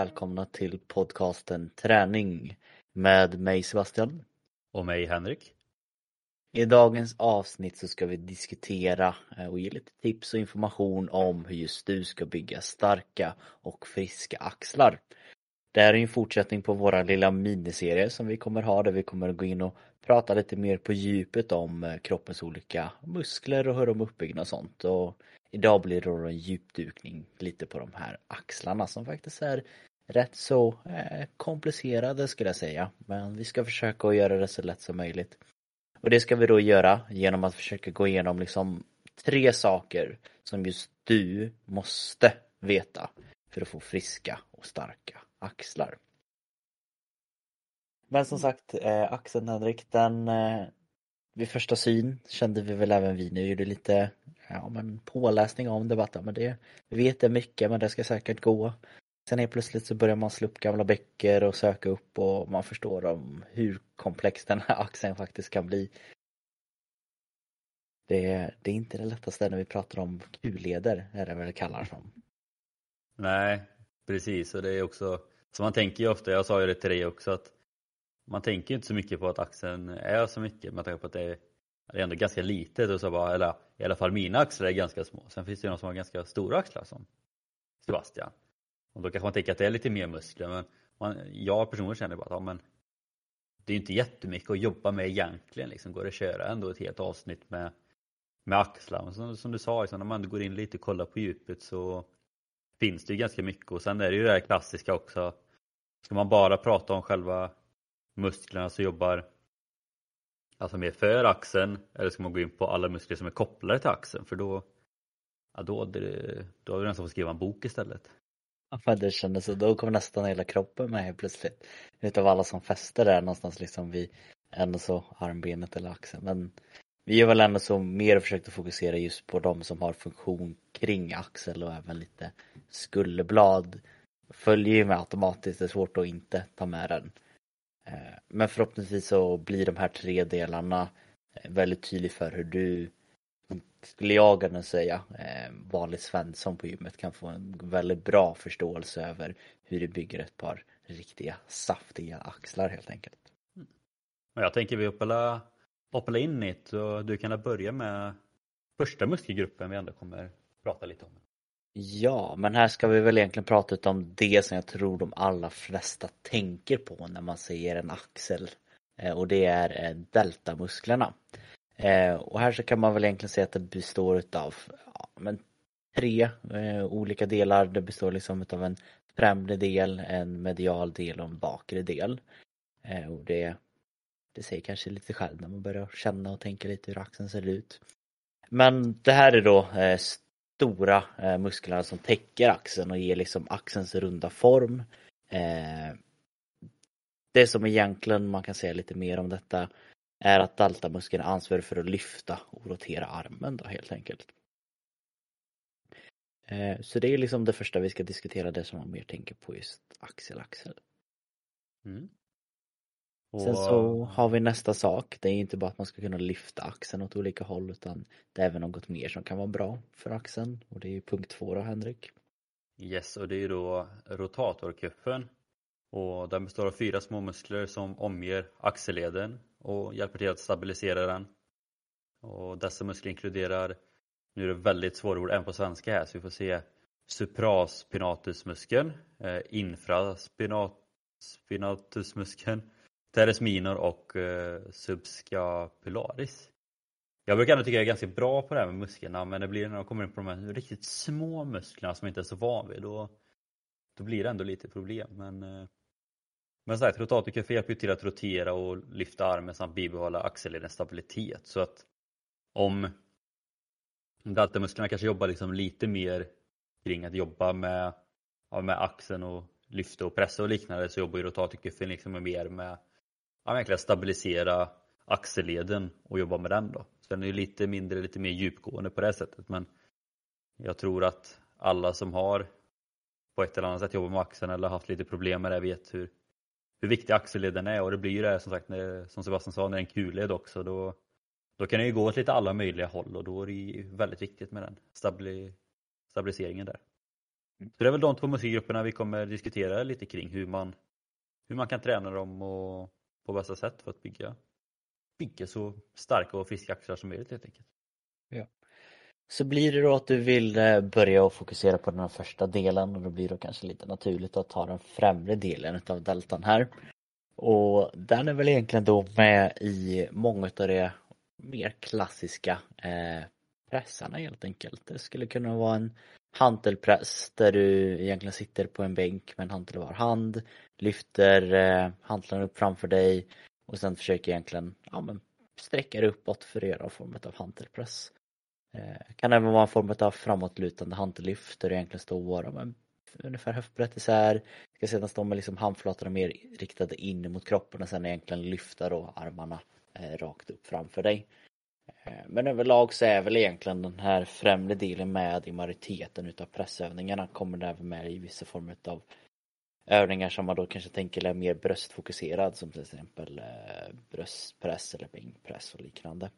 Välkomna till podcasten Träning med mig Sebastian. Och mig Henrik. I dagens avsnitt så ska vi diskutera eh, och ge lite tips och information om hur just du ska bygga starka och friska axlar. Det här är en fortsättning på våra lilla miniserie som vi kommer ha där vi kommer gå in och prata lite mer på djupet om eh, kroppens olika muskler och hur de är uppbyggda och sånt. Och idag blir det då en djupdukning lite på de här axlarna som faktiskt är rätt så eh, komplicerade skulle jag säga. Men vi ska försöka att göra det så lätt som möjligt. Och det ska vi då göra genom att försöka gå igenom liksom tre saker som just du måste veta för att få friska och starka axlar. Men som sagt, eh, axeln Henrik, den eh, vid första syn kände vi väl även vi nu gjorde lite ja, men påläsning om det, bara, men det vi vet det mycket men det ska säkert gå. Sen är plötsligt så börjar man slå upp gamla böcker och söka upp och man förstår om hur komplex den här axeln faktiskt kan bli. Det, det är inte det lättaste när vi pratar om kulleder, är det väl det kallar som. Nej, precis och det är också, så man tänker ju ofta, jag sa ju det till dig också att man tänker inte så mycket på att axeln är så mycket, man tänker på att det är, det är ändå ganska litet och så bara, eller i alla fall mina axlar är ganska små. Sen finns det ju de som har ganska stora axlar som Sebastian. Och då kanske man tänker att det är lite mer muskler men man, jag personligen känner bara att ja, men det är inte jättemycket att jobba med egentligen. Liksom. Går det att köra ändå ett helt avsnitt med, med axlar. Men som, som du sa, liksom, när man går in lite och kollar på djupet så finns det ju ganska mycket. Och sen är det ju det här klassiska också. Ska man bara prata om själva musklerna som jobbar alltså mer för axeln eller ska man gå in på alla muskler som är kopplade till axeln för då ja, då, det, då har du nästan fått skriva en bok istället. Ja, det kändes så. Då kom nästan hela kroppen med helt plötsligt. Utav alla som fäster där någonstans liksom vid ändå så armbenet eller axeln. Men vi har väl ändå så mer försökt att fokusera just på de som har funktion kring axel och även lite skulderblad. Följer ju med automatiskt, det är svårt att inte ta med den. Eh, men förhoppningsvis så blir de här tre delarna väldigt tydlig för hur du, skulle jag kunna säga, eh, vanlig Svensson på gymmet kan få en väldigt bra förståelse över hur du bygger ett par riktiga saftiga axlar helt enkelt. Jag tänker vi hoppar, hoppar in i det och du kan börja med första muskelgruppen vi ändå kommer prata lite om. Ja, men här ska vi väl egentligen prata om det som jag tror de allra flesta tänker på när man säger en axel. Eh, och det är eh, deltamusklerna. Eh, och här så kan man väl egentligen säga att det består utav ja, men tre eh, olika delar. Det består liksom utav en främre del, en medial del och en bakre del. Eh, och det, det säger kanske lite själv när man börjar känna och tänka lite hur axeln ser ut. Men det här är då eh, stora eh, musklerna som täcker axeln och ger liksom axelns runda form. Eh, det som egentligen man kan säga lite mer om detta är att daltamuskeln är ansvarig för att lyfta och rotera armen då helt enkelt. Eh, så det är liksom det första vi ska diskutera, det som man mer tänker på just axel-axel. Mm. Och... Sen så har vi nästa sak. Det är inte bara att man ska kunna lyfta axeln åt olika håll utan det är även något mer som kan vara bra för axeln och det är punkt två då Henrik. Yes, och det är då rotatorkuffen och den består av fyra små muskler som omger axelleden och hjälper till att stabilisera den. Och dessa muskler inkluderar, nu är det väldigt svåra ord även på svenska här så vi får se supraspinatusmuskeln, eh, infraspinatusmuskeln, Teres minor och eh, subscapularis. Jag brukar ändå tycka jag är ganska bra på det här med musklerna men det blir när de kommer in på de här riktigt små musklerna som jag inte är så van vid då, då blir det ändå lite problem. Men, eh, men sagt, rotatorkuff hjälper till att rotera och lyfta armen samt bibehålla axelledens stabilitet. Så att om deltamusklerna kanske jobbar liksom lite mer kring att jobba med, ja, med axeln och lyfta och pressa och liknande så jobbar ju rotatorkuffen liksom mer med ja, stabilisera axelleden och jobba med den då. Så den är lite mindre, lite mer djupgående på det sättet men jag tror att alla som har på ett eller annat sätt jobbat med axeln eller haft lite problem med det vet hur, hur viktig axelleden är och det blir ju det som sagt när, som Sebastian sa, när det är en kulled också då, då kan det ju gå åt lite alla möjliga håll och då är det väldigt viktigt med den stabili, stabiliseringen där. Så det är väl de två musikgrupperna vi kommer diskutera lite kring hur man, hur man kan träna dem och på bästa sätt för att bygga, bygga så starka och friska axlar som möjligt helt enkelt. Så blir det då att du vill eh, börja och fokusera på den här första delen och då blir det kanske lite naturligt att ta den främre delen utav deltan här. Och den är väl egentligen då med i många av de mer klassiska eh, pressarna helt enkelt. Det skulle kunna vara en hantelpress där du egentligen sitter på en bänk med en hantel i var hand, lyfter eh, hantlarna upp framför dig och sen försöker egentligen ja, men sträcka dig uppåt för att göra en form av hantelpress. Eh, kan även vara en form av framåtlutande handlyft, där du egentligen står med ungefär höftbrett isär. Ska sedan stå med liksom handflatorna mer riktade in mot kroppen och sen egentligen lyfta då armarna eh, rakt upp framför dig. Eh, men överlag så är väl egentligen den här främre delen med i majoriteten utav pressövningarna kommer det även med i vissa former av övningar som man då kanske tänker är mer bröstfokuserad som till exempel bröstpress eller bänkpress och liknande.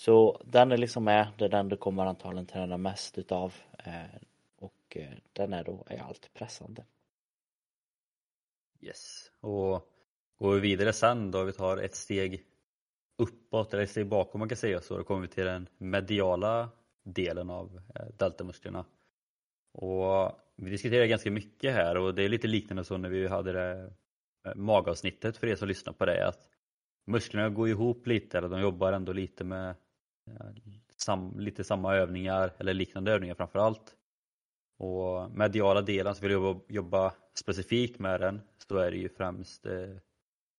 Så den är liksom med, det är den du kommer antagligen träna mest utav eh, och eh, den är då är allt pressande. Yes, och går vi vidare sen då vi tar ett steg uppåt eller ett steg bakom man kan säga så, då kommer vi till den mediala delen av eh, deltamusklerna. Och vi diskuterar ganska mycket här och det är lite liknande så när vi hade det magavsnittet för er som lyssnar på det att musklerna går ihop lite eller de jobbar ändå lite med Eh, sam, lite samma övningar eller liknande övningar framför allt. Och mediala delen, så vill jag jobba, jobba specifikt med den, så är det ju främst eh,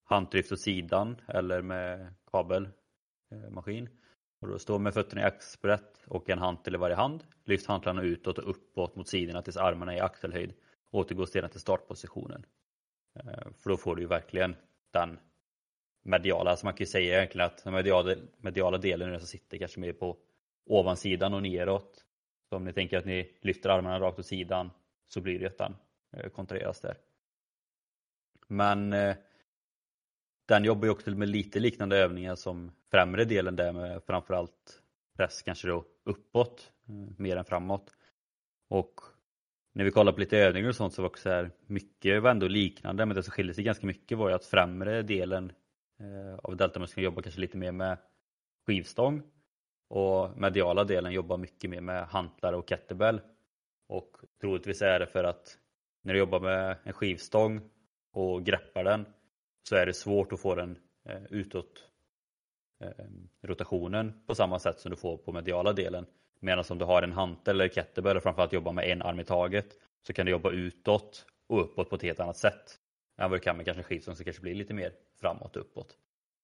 handlyft åt sidan eller med kabelmaskin. Eh, och då stå med fötterna i axelbrett och en hantel i varje hand. Lyft hantlarna utåt och uppåt mot sidorna tills armarna är i axelhöjd. Återgå sedan till startpositionen. Eh, för då får du ju verkligen den mediala, alltså man kan ju säga egentligen att den mediala, mediala delen är den som sitter kanske mer på ovansidan och neråt. Så om ni tänker att ni lyfter armarna rakt åt sidan så blir det att den eh, kontraheras där. Men eh, den jobbar ju också med lite liknande övningar som främre delen där med framförallt press kanske då uppåt eh, mer än framåt. Och när vi kollar på lite övningar och sånt så var också här, mycket var ändå liknande men det som skiljer sig ganska mycket var ju att främre delen Eh, av deltamuskeln jobbar kanske lite mer med skivstång och mediala delen jobbar mycket mer med hantlar och kettlebell. Och troligtvis är det för att när du jobbar med en skivstång och greppar den så är det svårt att få den eh, utåt eh, rotationen på samma sätt som du får på mediala delen. Medan om du har en hantel eller kettlebell och framförallt jobbar med en arm i taget så kan du jobba utåt och uppåt på ett helt annat sätt än vad du kan med kanske skivstång som kanske blir lite mer framåt och uppåt.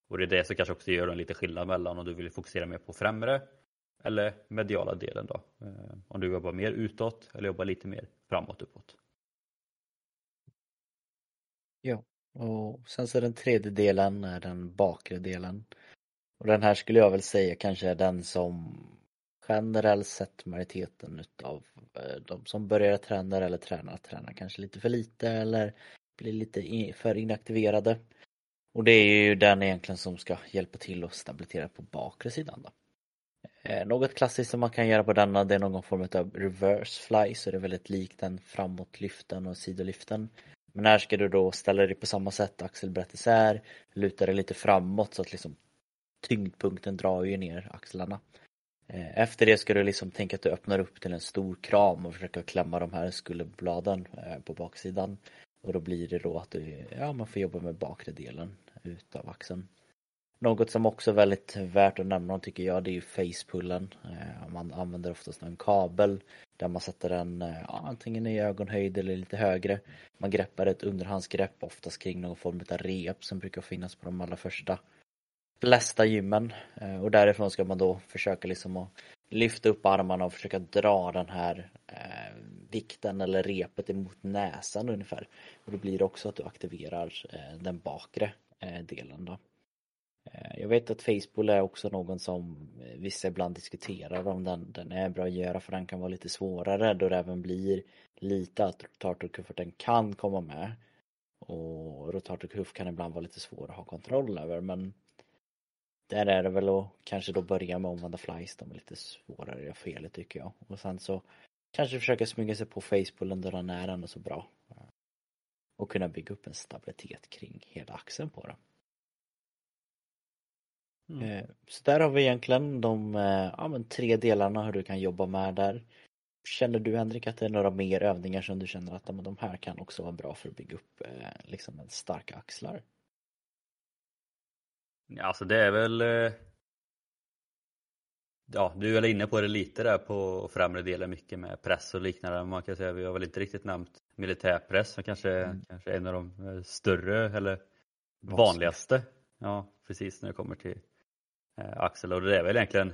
Och det är det som kanske också gör en lite skillnad mellan om du vill fokusera mer på främre eller mediala delen då. Eh, om du jobbar mer utåt eller jobbar lite mer framåt uppåt. Ja, och sen så den tredje delen är den bakre delen. Och den här skulle jag väl säga kanske är den som generellt sett majoriteten utav eh, de som börjar träna eller tränar tränar kanske lite för lite eller blir lite för inaktiverade. Och det är ju den egentligen som ska hjälpa till att stabilisera på bakre sidan då. Eh, något klassiskt som man kan göra på denna det är någon form av reverse fly så det är väldigt likt den framåtlyften och sidolyften. Men här ska du då ställa dig på samma sätt, axelbrett isär, luta dig lite framåt så att liksom tyngdpunkten drar ju ner axlarna. Eh, efter det ska du liksom tänka att du öppnar upp till en stor kram och försöka klämma de här skulderbladen eh, på baksidan. Och då blir det då att du, ja, man får jobba med bakre delen utav axeln. Något som också är väldigt värt att nämna tycker jag det är ju facepullen. Eh, man använder oftast en kabel där man sätter den eh, ja, antingen i ögonhöjd eller lite högre. Man greppar ett underhandsgrepp oftast kring någon form av rep som brukar finnas på de allra första flesta gymmen. Eh, och därifrån ska man då försöka liksom att lyfta upp armarna och försöka dra den här eh, vikten eller repet emot näsan ungefär. Och då blir det också att du aktiverar eh, den bakre eh, delen då. Eh, jag vet att Facebook är också någon som eh, vissa ibland diskuterar om den, den är bra att göra för den kan vara lite svårare då det även blir lite att rotatorkufferten kan komma med. Och rotatorkuff kan ibland vara lite svår att ha kontroll över men där är det väl att kanske då börja med omvända flies, de är lite svårare att göra fel tycker jag. Och sen så kanske försöka smyga sig på facepullen där den är ändå så bra. Och kunna bygga upp en stabilitet kring hela axeln på den. Mm. Eh, Så där har vi egentligen de eh, ja, men tre delarna hur du kan jobba med där. Känner du Henrik att det är några mer övningar som du känner att de här kan också vara bra för att bygga upp eh, liksom starka axlar? Alltså det är väl eh, Ja, du är väl inne på det lite där på främre delen mycket med press och liknande. Man kan säga vi har väl inte riktigt nämnt militärpress som kanske, Mm. kanske är en av de eh, större eller Vanliga. vanligaste. Ja, precis när det kommer till eh, axel och det är väl egentligen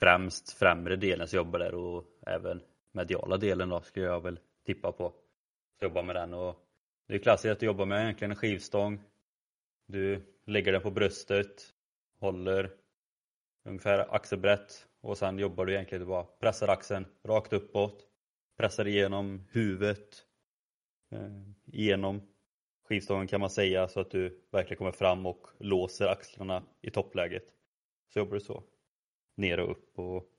främst främre delen som jobbar där och även mediala delen då skulle jag väl tippa på. Jobba med den och det är klassiskt att du jobbar med egentligen en skivstång. Du lägger den på bröstet, håller ungefär axelbrett och sen jobbar du egentligen bara pressar axeln rakt uppåt, pressar igenom huvudet, eh, igenom skivstången kan man säga så att du verkligen kommer fram och låser axlarna i toppläget. Så jobbar du så. Ner och upp och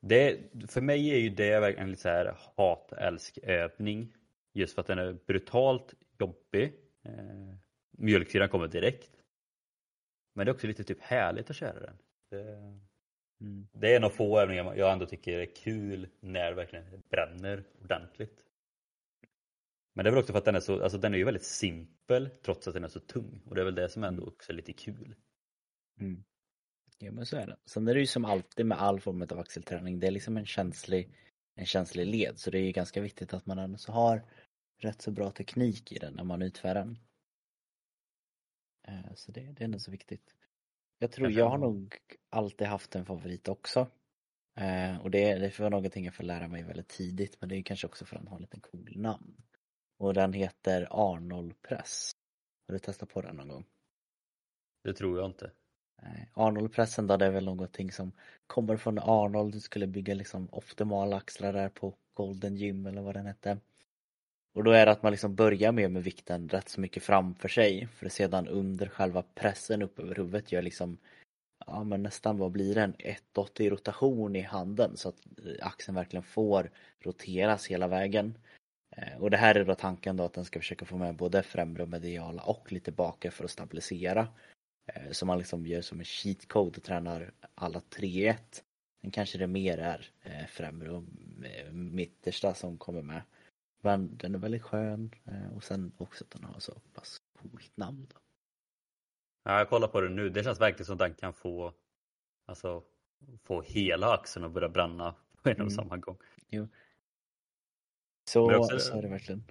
det, för mig är ju det verkligen en så här hat-älsk-övning. Just för att den är brutalt jobbig. Eh, Mjölksyran kommer direkt. Men det är också lite typ härligt att köra den. Det, Mm. det är en av få övningar jag ändå tycker är kul när det verkligen bränner ordentligt. Men det är väl också för att den är så, alltså den är ju väldigt simpel trots att den är så tung. Och det är väl det som ändå också är lite kul. Mm. Ja men så är det. Sen är det ju som alltid med all form av axelträning, det är liksom en känslig, en känslig led så det är ju ganska viktigt att man ändå så har rätt så bra teknik i den när man utför den. Eh, Så det, det är ändå så viktigt. Jag tror jag har nog alltid haft en favorit också. Eh, Och det, det var någonting jag får lära mig väldigt tidigt men det är kanske också för att den har en liten cool namn. Och den heter Arnold Press. Har du testat på den någon gång? Det tror jag inte. Arnold-pressen då, det är väl någonting som kommer från Arnold, du skulle bygga liksom optimala axlar där på Golden Gym eller vad den hette. Och då är det att man liksom börjar med med vikten rätt så mycket framför sig för sedan under själva pressen upp över huvudet gör liksom ja men nästan vad blir det, en 180 rotation i handen så att eh, axeln verkligen får roteras hela vägen. Eh, och det här är då tanken då att den ska försöka få med både främre och mediala och lite bakre för att stabilisera. Eh, så man liksom gör som en cheat code och tränar alla tre i ett. Sen kanske det mer är främre och mittersta som kommer med. Men den är väldigt skön eh, och sen också att den har så pass coolt namn. Då. Ja, jag kollar på det nu. Det känns verkligen som att den kan få alltså, få hela axeln att börja bränna på en Mm. och samma gång. Så, Men också- så är det verkligen.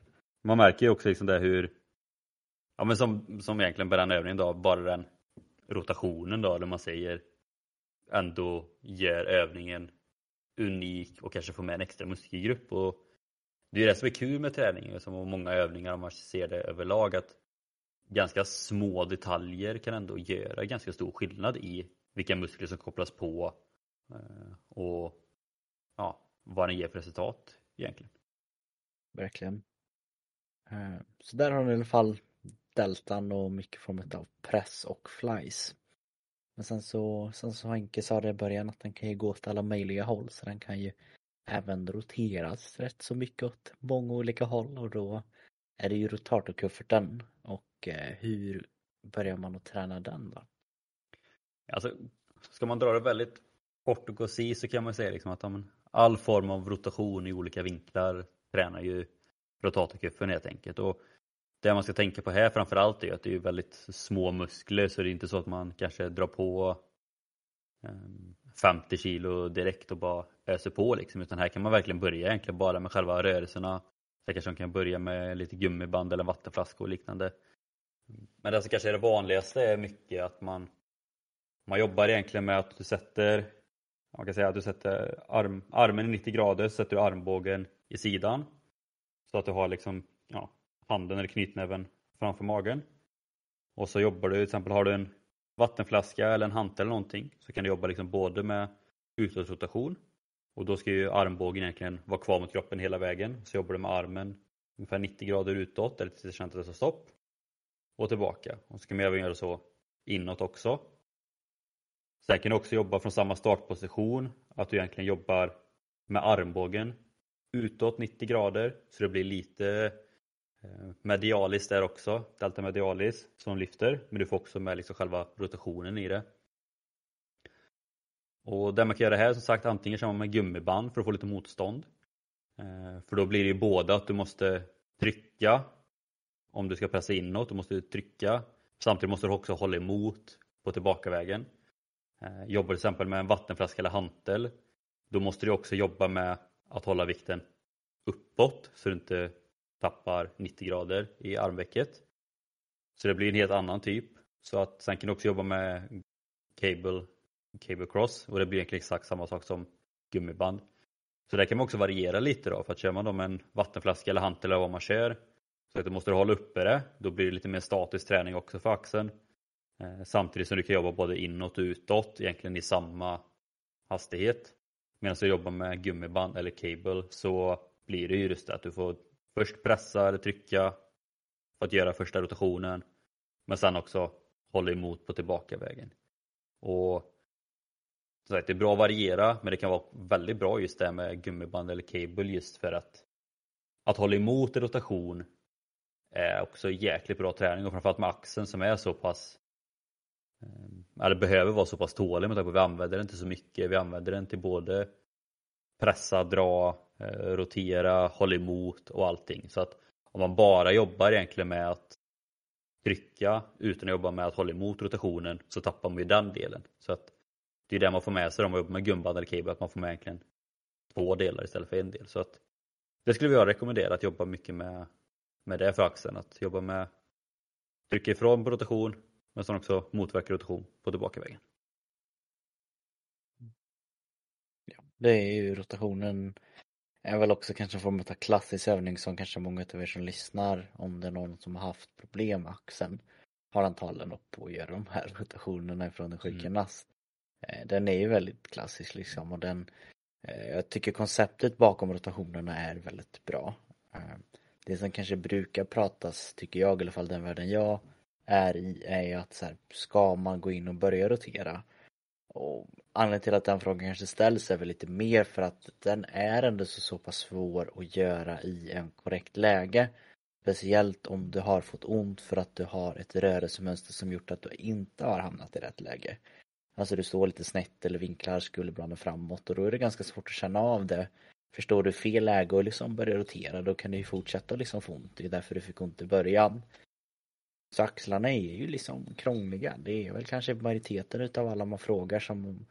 Man märker ju också liksom det hur Ja men som, som egentligen bara den övningen då, bara den rotationen då, eller man säger ändå gör övningen unik och kanske får med en extra muskelgrupp. Och det är ju det som är kul med träning, som och många övningar om man ser det överlag att ganska små detaljer kan ändå göra ganska stor skillnad i vilka muskler som kopplas på eh, och ja, vad den ger för resultat egentligen. Verkligen. Eh, så där har ni i alla fall deltan och mycket form av press och flies. Men sen så, sen så Henke sa det i början att den kan ju gå åt alla möjliga håll så den kan ju även roteras rätt så mycket åt många olika håll och då är det ju rotatorkufferten och eh, hur börjar man att träna den då? Alltså, ska man dra det väldigt kort och koncis så kan man säga liksom att all form av rotation i olika vinklar tränar ju rotatorkuffen helt enkelt. Och det man ska tänka på här framförallt är ju att det är väldigt små muskler så det är inte så att man kanske drar på ehm, 50 kilo direkt och bara öser på liksom. Utan här kan man verkligen börja egentligen bara med själva rörelserna. Sen kanske man kan börja med lite gummiband eller vattenflaskor och liknande. Men det som kanske är det vanligaste är mycket att man man jobbar egentligen med att du sätter man kan säga att du sätter arm, armen i 90 grader, så sätter du armbågen i sidan. Så att du har liksom ja, handen eller knytnäven framför magen. Och så jobbar du, till exempel har du en vattenflaska eller en hantel eller någonting så kan du jobba liksom både med utåtrotation och då ska ju armbågen egentligen vara kvar mot kroppen hela vägen. Så jobbar du med armen ungefär 90 grader utåt eller tills du känner att det tar stopp. Och tillbaka. Och så kan man även göra så inåt också. Sen kan du också jobba från samma startposition. Att du egentligen jobbar med armbågen utåt 90 grader så det blir lite eh, medialis där också, delta medialis som lyfter men du får också med liksom själva rotationen i det. Och det man kan göra här som sagt antingen kör man med gummiband för att få lite motstånd. Eh, för då blir det ju både att du måste trycka om du ska pressa inåt, du måste trycka. Samtidigt måste du också hålla emot på tillbakavägen. Eh, jobbar du till exempel med en vattenflaska eller hantel då måste du också jobba med att hålla vikten uppåt så du inte tappar 90 grader i armvecket. Så det blir en helt annan typ. Så att sen kan du också jobba med cable, cable cross och det blir egentligen exakt samma sak som gummiband. Så där kan man också variera lite då för att kör man då med en vattenflaska eller hantel eller vad man kör så att du måste hålla uppe det. Då blir det lite mer statisk träning också för axeln. Eh, samtidigt som du kan jobba både inåt och utåt egentligen i samma hastighet. Medan du jobbar med gummiband eller cable så blir det ju just det att du får först pressa eller trycka för att göra första rotationen men sen också hålla emot på tillbakavägen. Och så sagt, det är bra att variera men det kan vara väldigt bra just det med gummiband eller cable just för att att hålla emot rotation är också jäkligt bra träning och framförallt med axeln som är så pass eh, eller behöver vara så pass tålig med tanke på att vi använder den till så mycket. Vi använder den till både pressa, dra, eh, rotera, hålla emot och allting. Så att om man bara jobbar egentligen med att trycka utan att jobba med att hålla emot rotationen så tappar man ju den delen. Så att det är det man får med sig om man jobbar med gumband eller cable, att man får med egentligen två delar istället för en del. Så att det skulle jag rekommendera att jobba mycket med, med det för axeln. Att jobba med trycka ifrån på rotation men sen också motverka rotation på tillbakavägen. Ja, det är ju rotationen är väl också kanske en form av klassisk övning som kanske många av er som lyssnar om det är någon som har haft problem med axeln har antagligen upp på att göra de här rotationerna ifrån en sjukgymnast. Eh, den är ju väldigt klassisk liksom och den eh, jag tycker konceptet bakom rotationerna är väldigt bra. Eh, det som kanske brukar pratas, tycker jag i alla fall den världen jag är i, är ju att så här, ska man gå in och börja rotera? Och anledningen till att den frågan kanske ställs är väl lite mer för att den är ändå så, så pass svår att göra i en korrekt läge. Speciellt om du har fått ont för att du har ett rörelsemönster som gjort att du inte har hamnat i rätt läge. Alltså du står lite snett eller vinklar skulderbladen framåt och då är det ganska svårt att känna av det. Förstår du fel läge och liksom börjar rotera då kan du ju fortsätta liksom få ont. Det är därför du fick ont i början. Så axlarna är ju liksom krångliga. Det är väl kanske majoriteten utav alla man frågar som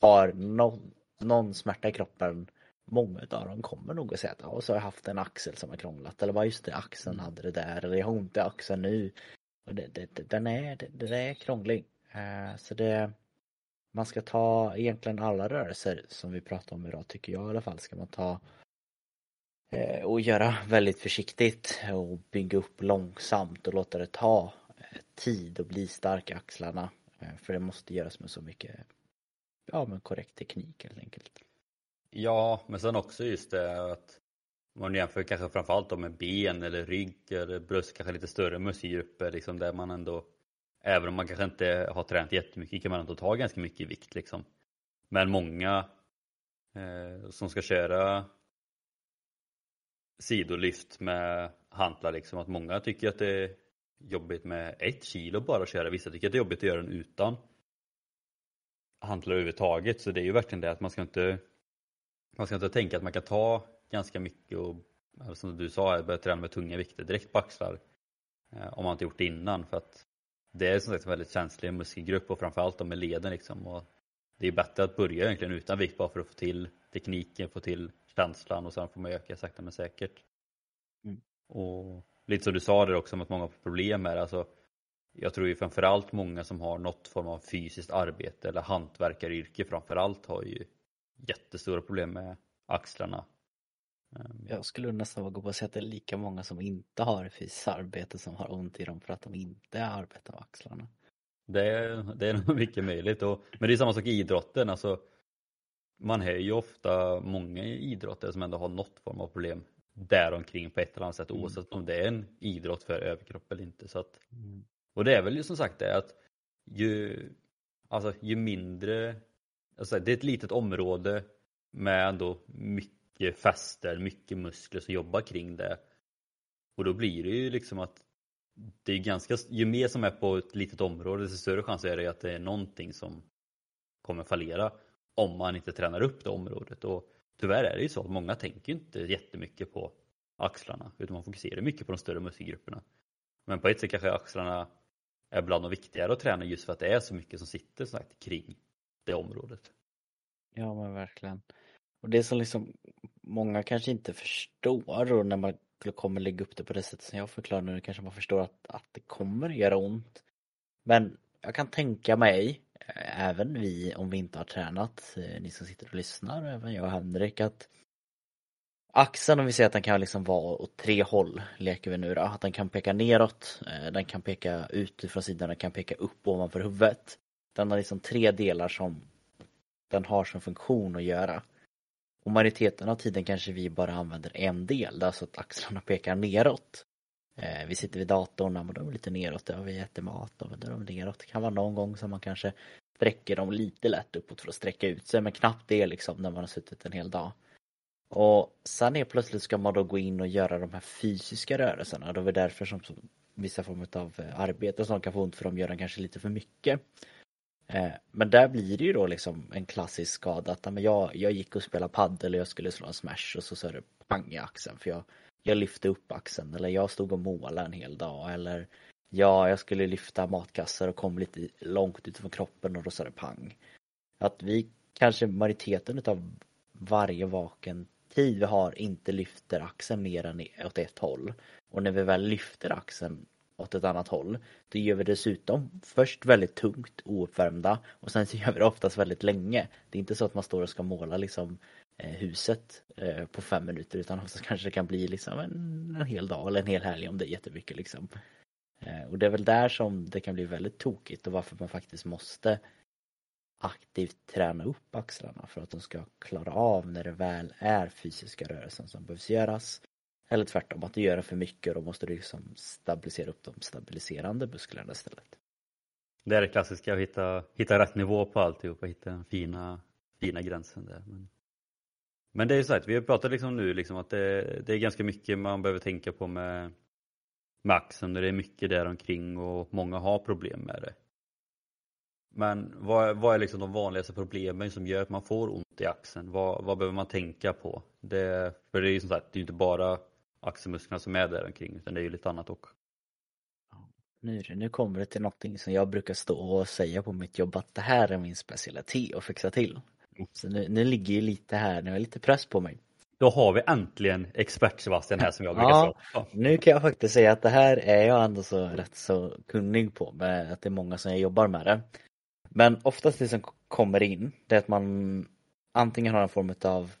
har någon, någon smärta i kroppen. Många av dem kommer nog att säga att ja, så har jag haft en axel som har krånglat. Eller bara just det, axeln mm. hade det där. Eller jag har ont i axeln nu. Och det, det, den är, det, det är krånglig. Uh, så det man ska ta egentligen alla rörelser som vi pratar om idag tycker jag i alla fall ska man ta Eh, och göra väldigt försiktigt och bygga upp långsamt och låta det ta eh, tid och bli stark i axlarna. Eh, för det måste göras med så mycket ja, men korrekt teknik helt enkelt. Ja, men sen också just det att man jämför kanske framförallt med ben eller rygg eller bröst, kanske lite större muskelgrupper liksom där man ändå Även om man kanske inte har tränat jättemycket kan man ändå ta ganska mycket vikt liksom. Men många eh, som ska köra sidolyft med hantlar liksom att många tycker att det är jobbigt med ett kilo bara att köra. Vissa tycker att det är jobbigt att göra den utan hantlar överhuvudtaget. Så det är ju verkligen det att man ska inte man ska inte tänka att man kan ta ganska mycket och alltså, som du sa, börja träna med tunga vikter direkt på axlar. Eh, om man inte gjort det innan för att det är som sagt en väldigt känslig muskelgrupp och framförallt med leden liksom. Och det är bättre att börja egentligen utan vikt bara för att få till tekniken, få till känslan och sen får man öka sakta men säkert. Mm. Och lite som du sa där också om att många har problem med. Alltså, jag tror ju framförallt många som har något form av fysiskt arbete eller hantverkaryrke framförallt har ju jättestora problem med axlarna. Ehm. Jag skulle nästan våga på att säga att det är lika många som inte har fysiskt arbete som har ont i dem för att de inte arbetar med axlarna. Det är, det är nog mycket möjligt. Och, men det är samma sak i idrotten. Alltså, man hör ju ofta många idrottare som ändå har något form av problem däromkring på ett eller annat sätt mm. oavsett om det är en idrott för överkropp eller inte. Så att, mm. Och det är väl ju som sagt det att ju, alltså, ju mindre, alltså, det är ett litet område med ändå mycket fäster, mycket muskler som jobbar kring det. Och då blir det ju liksom att det är ganska, ju mer som är på ett litet område desto större chans är det att det är någonting som kommer fallera om man inte tränar upp det området. Och tyvärr är det ju så att många tänker inte jättemycket på axlarna utan man fokuserar mycket på de större muskelgrupperna. Men på ett sätt kanske axlarna är bland de viktigare att träna just för att det är så mycket som sitter sagt, kring det området. Ja men verkligen. Och det som liksom många kanske inte förstår och när man kommer lägga upp det på det sättet som jag förklarar nu kanske man förstår att, att det kommer göra ont. Men jag kan tänka mig, eh, även vi om vi inte har tränat, eh, ni som sitter och lyssnar, även jag och Henrik, att Axeln om vi säger att den kan liksom vara åt tre håll, leker vi nu då. Att den kan peka neråt, eh, den kan peka ut från sidan, den kan peka upp ovanför huvudet. Den har liksom tre delar som den har som funktion att göra. Och majoriteten av tiden kanske vi bara använder en del, alltså att axlarna pekar neråt. Eh, vi sitter vid datorn, ja, men då är vi lite neråt, ja, vi äter mat, då är de neråt. Det kan vara någon gång som man kanske sträcker dem lite lätt uppåt för att sträcka ut sig, men knappt det liksom när man har suttit en hel dag. Och sen är plötsligt ska man då gå in och göra de här fysiska rörelserna. Det är därför som vissa former av eh, arbete som kan få ont för de gör den kanske lite för mycket. Eh, men där blir det ju då liksom en klassisk skada att jag, jag gick och spelade paddel och jag skulle slå en smash och så så är det pang i axeln för jag, jag lyfte upp axeln eller jag stod och målade en hel dag eller ja, jag skulle lyfta matkassar och kom lite långt utifrån kroppen och då sa det pang. Att vi kanske majoriteten utav varje vaken tid vi har inte lyfter axeln mer än åt ett håll. Och när vi väl lyfter axeln åt ett annat håll, då gör vi dessutom först väldigt tungt ouppvärmda och sen så gör vi det oftast väldigt länge. Det är inte så att man står och ska måla liksom eh, huset eh, på fem minuter utan oftast kanske det kan bli liksom en, en hel dag eller en hel helg om det är jättemycket liksom. Eh, och det är väl där som det kan bli väldigt tokigt och varför man faktiskt måste aktivt träna upp axlarna för att de ska klara av när det väl är fysiska rörelsen som behövs göras. Eller tvärtom, att du gör det för mycket och då måste du liksom stabilisera upp de stabiliserande musklerna istället. Det är det klassiska, att hitta, hitta rätt nivå på alltihop och hitta den fina, fina gränsen där. Men, men det är ju så att vi har pratat liksom nu liksom att det, det, är ganska mycket man behöver tänka på med, med axeln och det är mycket där omkring och många har problem med det. Men vad, vad är liksom de vanligaste problemen som gör att man får ont i axeln? Vad, vad behöver man tänka på? Det, för det är ju som sagt, det är inte bara axelmusklerna som är där omkring utan det är ju lite annat också. Nu, nu kommer det till någonting som jag brukar stå och säga på mitt jobb att det här är min specialitet att fixa till. Så nu, nu ligger ju lite här, nu är lite press på mig. Då har vi äntligen expert-Sebastian här som jag brukar ja, prata Nu kan jag faktiskt säga att det här är jag ändå så rätt så kunnig på med att det är många som jag jobbar med det. Men oftast det som kommer in, det är att man antingen har en form av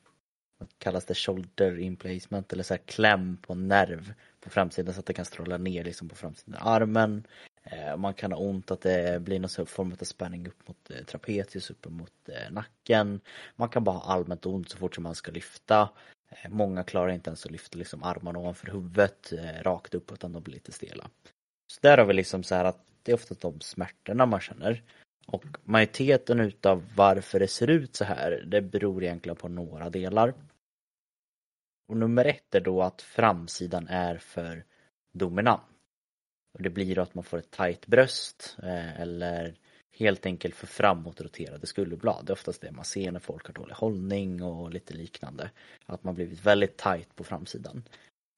kallas det shoulder implacement eller så här kläm på nerv på framsidan så att det kan stråla ner liksom på framsidan av armen. Eh, man kan ha ont att det blir någon form av spänning upp mot eh, trapezius, upp mot eh, nacken. Man kan bara ha allmänt ont så fort som man ska lyfta. Många klarar inte ens att lyfta liksom armarna ovanför huvudet rakt upp utan de blir lite stela. Så där har vi liksom så här att det är ofta de smärtorna man känner. Och majoriteten utav varför det ser ut så här, det beror egentligen på några delar. Och nummer ett är då att framsidan är för dominant. Och det blir då att man får ett tajt bröst eh, eller helt enkelt för framåtroterade skulderblad. Det är oftast det man ser när folk har dålig hållning och lite liknande. Att man blivit väldigt tajt på framsidan.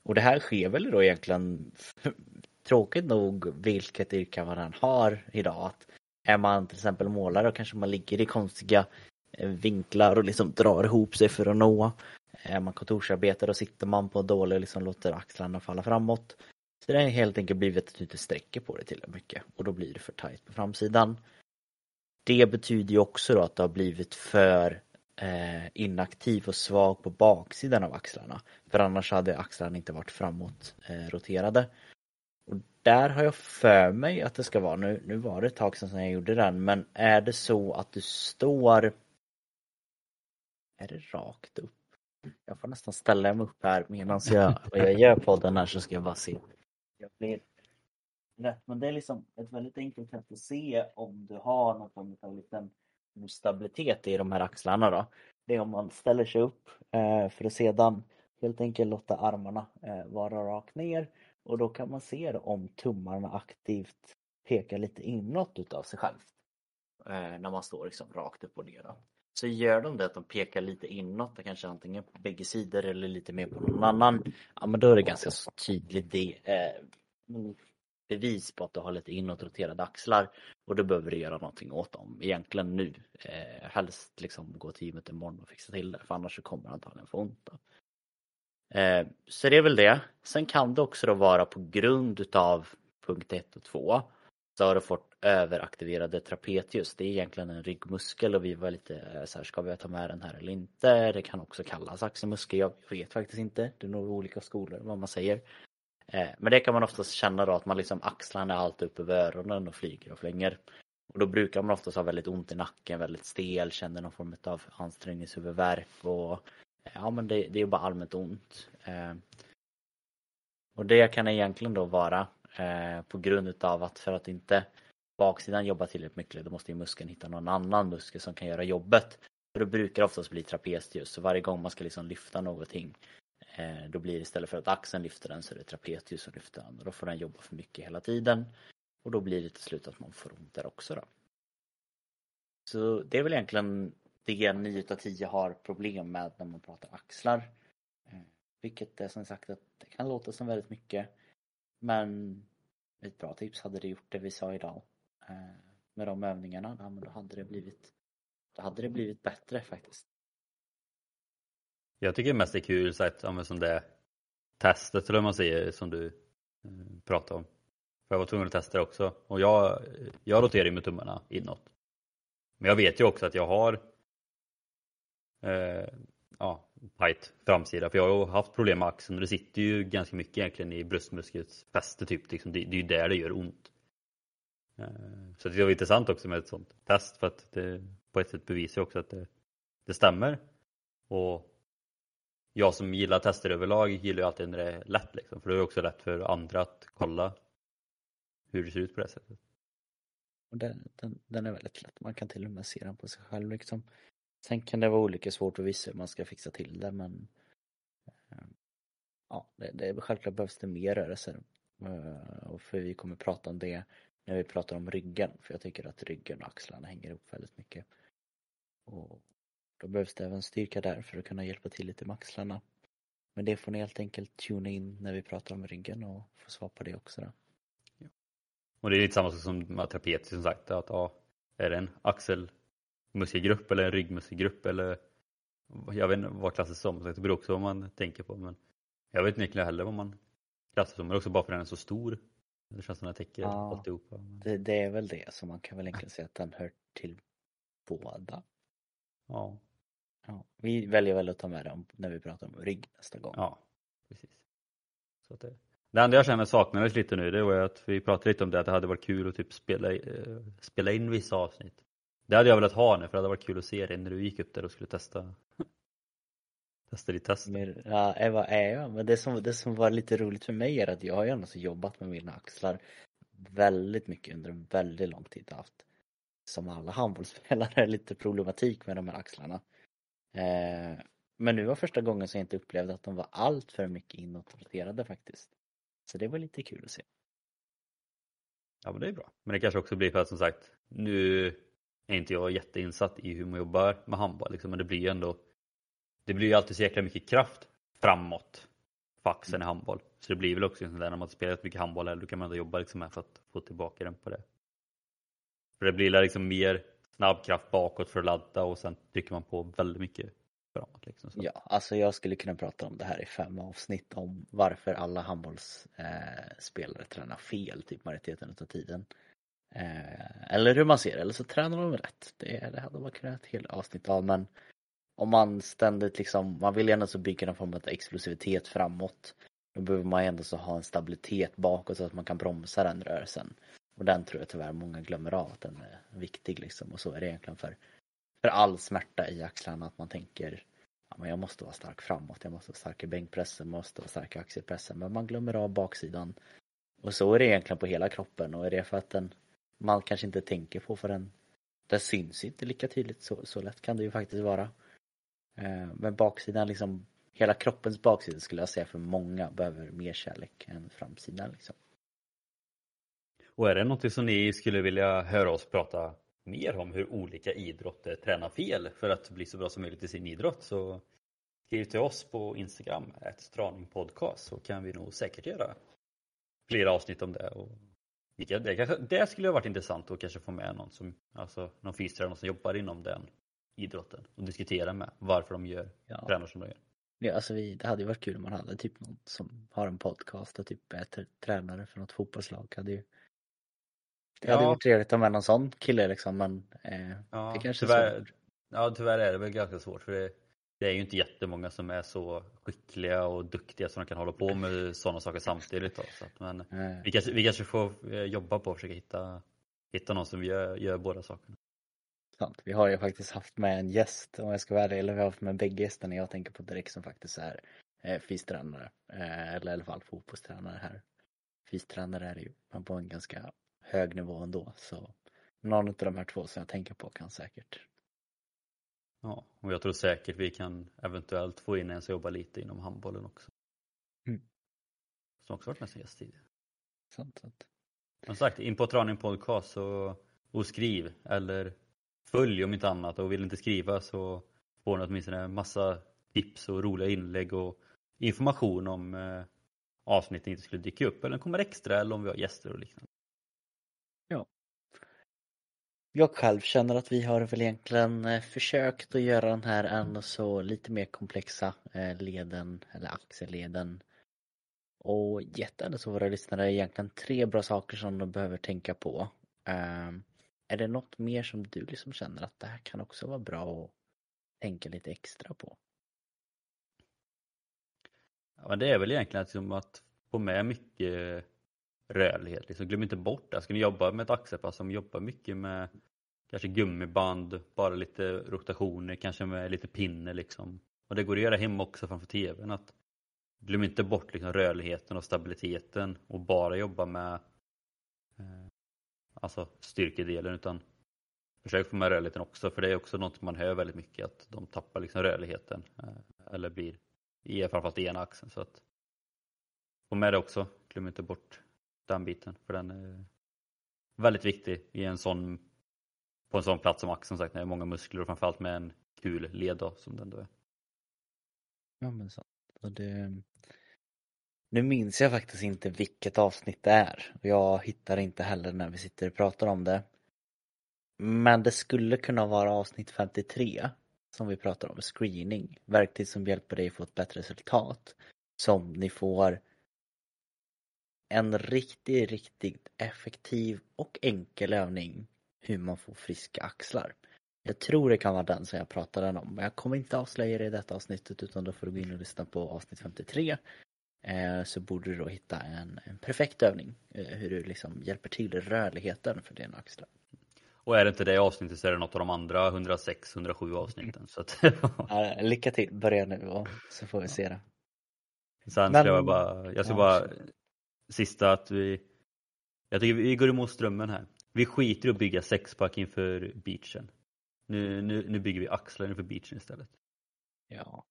Och det här sker väl då egentligen tråkigt nog vilket yrke man än har idag. Att är man till exempel målare och kanske man ligger i konstiga eh, vinklar och liksom drar ihop sig för att nå. Är man kontorsarbetare och sitter man på dålig och liksom låter axlarna falla framåt. Så det har helt enkelt blivit att du inte sträcker på det tillräckligt mycket och då blir det för tajt på framsidan. Det betyder ju också då att du har blivit för eh, inaktiv och svag på baksidan av axlarna. För annars hade axlarna inte varit framåt eh, roterade. Och där har jag för mig att det ska vara, nu, nu var det ett tag sedan jag gjorde den, men är det så att du står Är det rakt upp? Jag får nästan ställa mig upp här medan jag, jag gör podden här så ska jag bara se. Jag blir rätt, men det är liksom ett väldigt enkelt sätt att se om du har någon form av liten stabilitet i de här axlarna då. det är om man ställer sig upp eh, för att sedan helt enkelt låta armarna eh, vara rakt ner och då kan man se om tummarna aktivt pekar lite inåt utav sig själv. Eh, när man står liksom rakt upp och ner. Då. Så gör de det att de pekar lite inåt, kanske antingen på bägge sidor eller lite mer på någon annan. Ja men då är det ganska tydligt det, eh, mm, bevis på att du har lite inåtroterade axlar och då behöver du göra någonting åt dem egentligen nu. Eh, helst liksom gå till gymmet imorgon och fixa till det för annars så kommer du antagligen få ont. Då. Eh, så det är väl det. Sen kan det också då vara på grund utav punkt 1 och 2 så har du fått överaktiverade trapezius. Det är egentligen en ryggmuskel och vi var lite eh, så här, ska vi ta med den här eller inte? Det kan också kallas axelmuskel. Jag vet faktiskt inte. Det är nog olika skolor vad man säger. Eh, men det kan man oftast känna då att man liksom axlarna är alltid upp över öronen och flyger och flänger. Och då brukar man oftast ha väldigt ont i nacken, väldigt stel, känner någon form av ansträngningshuvudvärk och eh, ja men det, det är bara allmänt ont. Och det kan egentligen då vara eh, på grund utav att för att inte baksidan jobbar tillräckligt mycket då måste ju muskeln hitta någon annan muskel som kan göra jobbet. För då brukar det oftast bli trapezius så varje gång man ska liksom lyfta någonting eh, då blir det istället för att axeln lyfter den så är det trapezius som lyfter den och då får den jobba för mycket hela tiden. Och då blir det till slut att man får ont där också då. Så det är väl egentligen det 9 av 10 har problem med när man pratar axlar. Eh, vilket är som sagt att det kan låta som väldigt mycket. Men ett bra tips hade det gjort det vi sa idag. Eh, med de övningarna, då hade det blivit då hade det blivit bättre faktiskt. Jag tycker mest det är kul sagt, ja, som det testet eller man säger som du eh, pratade om. För jag var tvungen att testa det också och jag, jag roterar ju med tummarna inåt. Men jag vet ju också att jag har eh, ja, tight framsida. För jag har haft problem med axeln och det sitter ju ganska mycket egentligen i bröstmuskelns fäste typ. Liksom. Det, det är ju där det gör ont. Eh, så det var intressant också med ett sånt test för att det på ett sätt bevisar också att det, det stämmer. Och jag som gillar tester överlag gillar ju alltid när det är lätt liksom. För det är också lätt för andra att kolla hur det ser ut på det sättet. Och den, den, den är väldigt lätt. Man kan till och med se den på sig själv liksom. Sen kan det vara olika svårt att visa hur man ska fixa till det men eh, ja, det, det, självklart behövs det mer rörelser. Eh, och för vi kommer prata om det när vi pratar om ryggen för jag tycker att ryggen och axlarna hänger ihop väldigt mycket. Och då behövs det även styrka där för att kunna hjälpa till lite med axlarna. Men det får ni helt enkelt tuna in när vi pratar om ryggen och få svar på det också då. Ja. Och det är lite samma sak som med trapez som sagt att ja, är det en axel muskelgrupp eller en ryggmuskelgrupp eller jag vet inte vad klassas som. Det beror också på vad man tänker på. Men jag vet inte heller vad man klassar som. Men också bara för att den är så stor. Det känns som den täcker ja, alltihopa. Det, det är väl det. Så man kan väl egentligen säga att den hör till båda. Ja. ja. Vi väljer väl att ta med dem när vi pratar om rygg nästa gång. Ja, precis. Så det, det enda jag känner saknades lite nu det var att vi pratade lite om det att det hade varit kul att typ spela, eh, spela in vissa avsnitt. Det hade jag velat ha nu för det hade varit kul att se dig när du gick upp där och skulle testa Testa ditt test. ja, Eva är jag. Men det som, det som var lite roligt för mig är att jag har ju ändå jobbat med mina axlar väldigt mycket under en väldigt lång tid. haft som alla handbollsspelare lite problematik med de här axlarna. Eh, men nu var första gången som jag inte upplevde att de var allt för mycket inåtroterade faktiskt. Så det var lite kul att se. Ja men det är bra. Men det kanske också blir för att som sagt nu är inte jag jätteinsatt i hur man jobbar med handboll liksom, men det blir ju ändå det blir ju alltid så jäkla mycket kraft framåt för axeln i handboll. Så det blir väl också sånt där när man spelat mycket handboll eller då kan man ändå jobba liksom med för att få tillbaka den på det. För det blir liksom mer snabb kraft bakåt för att ladda och sen trycker man på väldigt mycket framåt. Liksom, Ja, alltså jag skulle kunna prata om det här i fem avsnitt om varför alla handbollsspelare eh, tränar fel typ majoriteten av tiden. Eh, eller hur man ser det, eller så tränar de rätt. Det, det hade man kunnat ett helt avsnitt av men om man ständigt liksom, man vill gärna så bygga någon form av explosivitet framåt. Då behöver man ändå så ha en stabilitet bakåt så att man kan bromsa den rörelsen. Och den tror jag tyvärr många glömmer av att den är viktig liksom. Och så är det egentligen för, för all smärta i axlarna att man tänker ja, men jag måste vara stark framåt, jag måste vara stark i bänkpressen, jag måste vara stark i axelpressen. Men man glömmer av baksidan. Och så är det egentligen på hela kroppen och är det för att den man kanske inte tänker på förrän. Det syns inte lika tydligt. Så, så lätt kan det ju faktiskt vara. Eh, men baksidan liksom, hela kroppens baksida skulle jag säga för många behöver mer kärlek än framsidan liksom. Och är det någonting som ni skulle vilja höra oss prata mer om hur olika idrotter tränar fel för att bli så bra som möjligt i sin idrott så skriv till oss på Instagram, ett straningpodcast så kan vi nog säkert göra flera avsnitt om det. Och det, kanske, det skulle ha varit intressant att kanske få med någon som, alltså någon fystränare som jobbar inom den idrotten och diskutera med varför de gör ja. tränar som de gör. Ja, alltså vi, det hade ju varit kul om man hade typ någon som har en podcast och typ är tränare för något fotbollslag. Hade ju, det ja. hade varit trevligt att ha med någon sån kille liksom men eh, ja, det kanske tyvärr, är svårt. Ja tyvärr är det väl ganska svårt för det, det är ju inte jättemånga som är så skickliga och duktiga som de kan hålla på med sådana saker samtidigt. Då, så att, men vi, kanske, vi kanske får eh, jobba på att försöka hitta, hitta någon som gör, gör båda sakerna. Sant. Vi har ju faktiskt haft med en gäst om jag ska vara ärlig, eller vi har haft med bägge gästerna jag tänker på direkt som faktiskt är eh, fystränare. Eh, eller i alla fall fotbollstränare här. Fystränare är det ju, men på en ganska hög nivå ändå. Så någon av de här två som jag tänker på kan säkert Ja, och jag tror säkert vi kan eventuellt få in en som jobbar lite inom handbollen också. Mm. Som också varit med som gäst tidigare. Sant, sant. Som sagt, in på Traning Podcast och, och skriv eller följ om inte annat och vill inte skriva så får ni åtminstone en massa tips och roliga inlägg och information om eh, avsnitten inte skulle dyka upp eller kommer extra eller om vi har gäster och liknande. Ja. Jag själv känner att vi har väl egentligen eh, försökt att göra den här ändå så lite mer komplexa eh, leden eller axelleden och gett ändå så våra lyssnare egentligen tre bra saker som de behöver tänka på. Ehm, är det något mer som du liksom känner att det här kan också vara bra att tänka lite extra på? Ja, men det är väl egentligen liksom att få med mycket rörlighet. Liksom, glöm inte bort det. Ska ni jobba med ett axelpass som jobbar mycket med kanske gummiband, bara lite rotationer, kanske med lite pinne liksom. Och det går att göra hemma också framför tvn. Att glöm inte bort liksom rörligheten och stabiliteten och bara jobba med eh, alltså styrkedelen utan försök få med rörligheten också för det är också något man hör väldigt mycket att de tappar liksom rörligheten eh, eller blir i framförallt i ena axeln så att få med det också, glöm inte bort den biten för den är väldigt viktig i en sån på en sån plats som axeln sagt när det är många muskler och framförallt med en kul led då, som den då är. Ja men så. Det, nu minns jag faktiskt inte vilket avsnitt det är. Jag hittar inte heller när vi sitter och pratar om det. Men det skulle kunna vara avsnitt 53 som vi pratar om, screening. Verktyg som hjälper dig få ett bättre resultat. Som ni får en riktigt, riktigt effektiv och enkel övning hur man får friska axlar. Jag tror det kan vara den som jag pratade om, men jag kommer inte avslöja det i detta avsnittet utan då får du gå in och lyssna på avsnitt 53 Eh, så borde du då hitta en, en perfekt övning eh, hur du liksom hjälper till rörligheten för dina axlar. Och är det inte det avsnittet så är det något av de andra 106-107 avsnitten. Så att... ja, lycka till, börja nu och så får vi se det. Sen Men... ska jag bara, jag ska bara, sista att vi, jag tycker vi går emot strömmen här. Vi skiter i att bygga sexpack inför beachen. Nu, nu, nu bygger vi axlar inför beachen istället. Ja,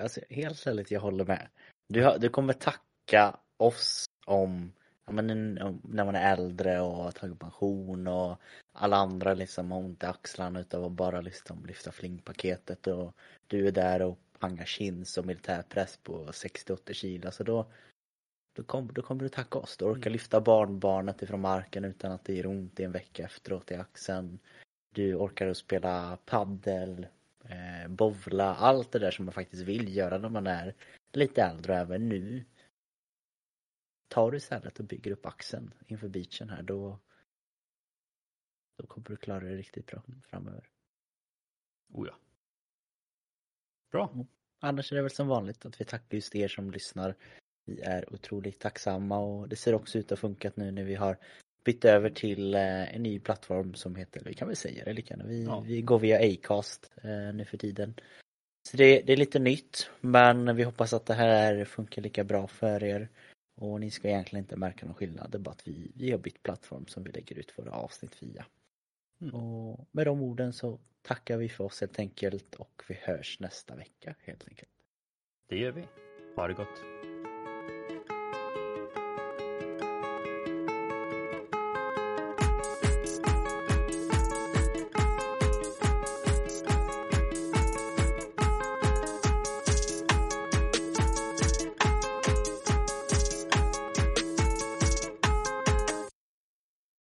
alltså, helt ärligt jag håller med. Du, du kommer tacka oss om, ja, men, när man är äldre och har tagit pension och alla andra liksom har ont i axlarna utav att bara liksom lyfta flingpaketet och du är där och pangar chins och militärpress på 60-80 kilo. Så då, då, kom, då kommer du tacka oss. Du orkar mm. lyfta barnbarnet ifrån marken utan att det gör ont i en vecka efteråt i axeln. Du orkar spela paddel, eh, bovla, allt det där som man faktiskt vill göra när man är lite äldre och även nu. Tar du istället och bygger upp axeln inför beachen här då då kommer du klara det riktigt bra framöver. Oh ja. Bra. Mm. Annars är det väl som vanligt att vi tackar just er som lyssnar. Vi är otroligt tacksamma och det ser också ut att funka nu när vi har bytt över till eh, en ny plattform som heter, vi kan väl säga det lika vi, ja. vi går via Acast eh, nu för tiden. Så det, det, är lite nytt men vi hoppas att det här funkar lika bra för er. Och ni ska egentligen inte märka någon skillnad, det är bara att vi, vi har bytt plattform som vi lägger ut våra avsnitt via. Mm. Och med de orden så tackar vi för oss helt enkelt och vi hörs nästa vecka helt enkelt. Det gör vi. Ha det gott.